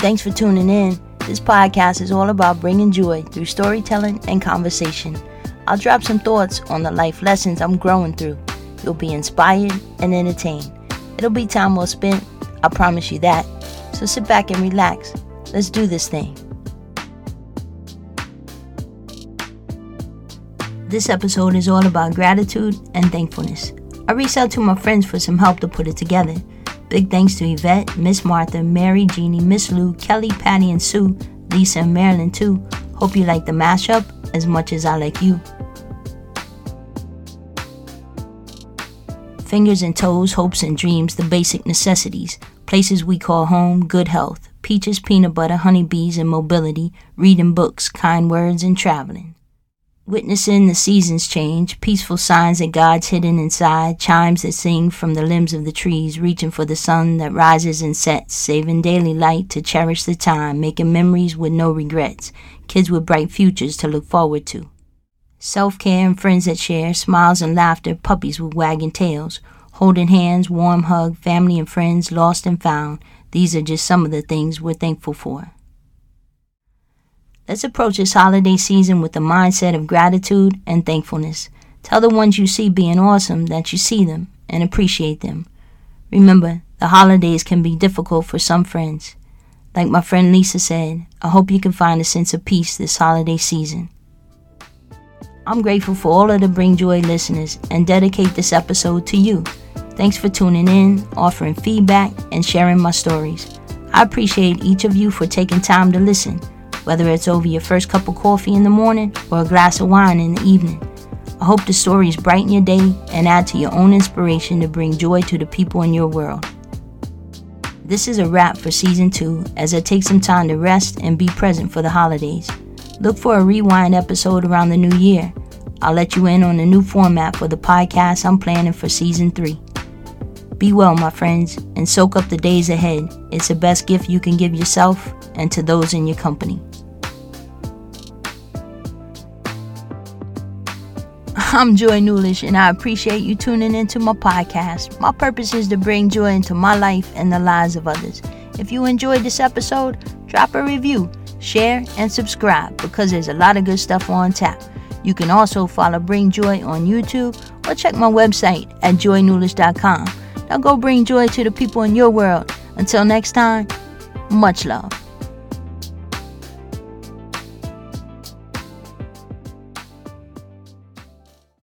Thanks for tuning in. This podcast is all about bringing joy through storytelling and conversation. I'll drop some thoughts on the life lessons I'm growing through. You'll be inspired and entertained. It'll be time well spent, I promise you that. So sit back and relax. Let's do this thing. This episode is all about gratitude and thankfulness. I reached out to my friends for some help to put it together. Big thanks to Yvette, Miss Martha, Mary, Jeannie, Miss Lou, Kelly, Patty, and Sue, Lisa, and Marilyn too. Hope you like the mashup as much as I like you. Fingers and toes, hopes and dreams, the basic necessities. Places we call home, good health. Peaches, peanut butter, honeybees, and mobility. Reading books, kind words, and traveling. Witnessing the seasons change, peaceful signs that God's hidden inside, chimes that sing from the limbs of the trees, reaching for the sun that rises and sets, saving daily light to cherish the time, making memories with no regrets, kids with bright futures to look forward to. Self care and friends that share, smiles and laughter, puppies with wagging tails, holding hands, warm hug, family and friends lost and found. These are just some of the things we're thankful for. Let's approach this holiday season with the mindset of gratitude and thankfulness. Tell the ones you see being awesome that you see them and appreciate them. Remember, the holidays can be difficult for some friends. Like my friend Lisa said, I hope you can find a sense of peace this holiday season. I'm grateful for all of the Bring Joy listeners and dedicate this episode to you. Thanks for tuning in, offering feedback, and sharing my stories. I appreciate each of you for taking time to listen whether it's over your first cup of coffee in the morning or a glass of wine in the evening. I hope the stories brighten your day and add to your own inspiration to bring joy to the people in your world. This is a wrap for season two as I take some time to rest and be present for the holidays. Look for a rewind episode around the new year. I'll let you in on a new format for the podcast I'm planning for season three. Be well, my friends, and soak up the days ahead. It's the best gift you can give yourself and to those in your company. I'm Joy Newlish, and I appreciate you tuning into my podcast. My purpose is to bring joy into my life and the lives of others. If you enjoyed this episode, drop a review, share, and subscribe because there's a lot of good stuff on tap. You can also follow Bring Joy on YouTube or check my website at joynewlish.com. Now go bring joy to the people in your world. Until next time, much love.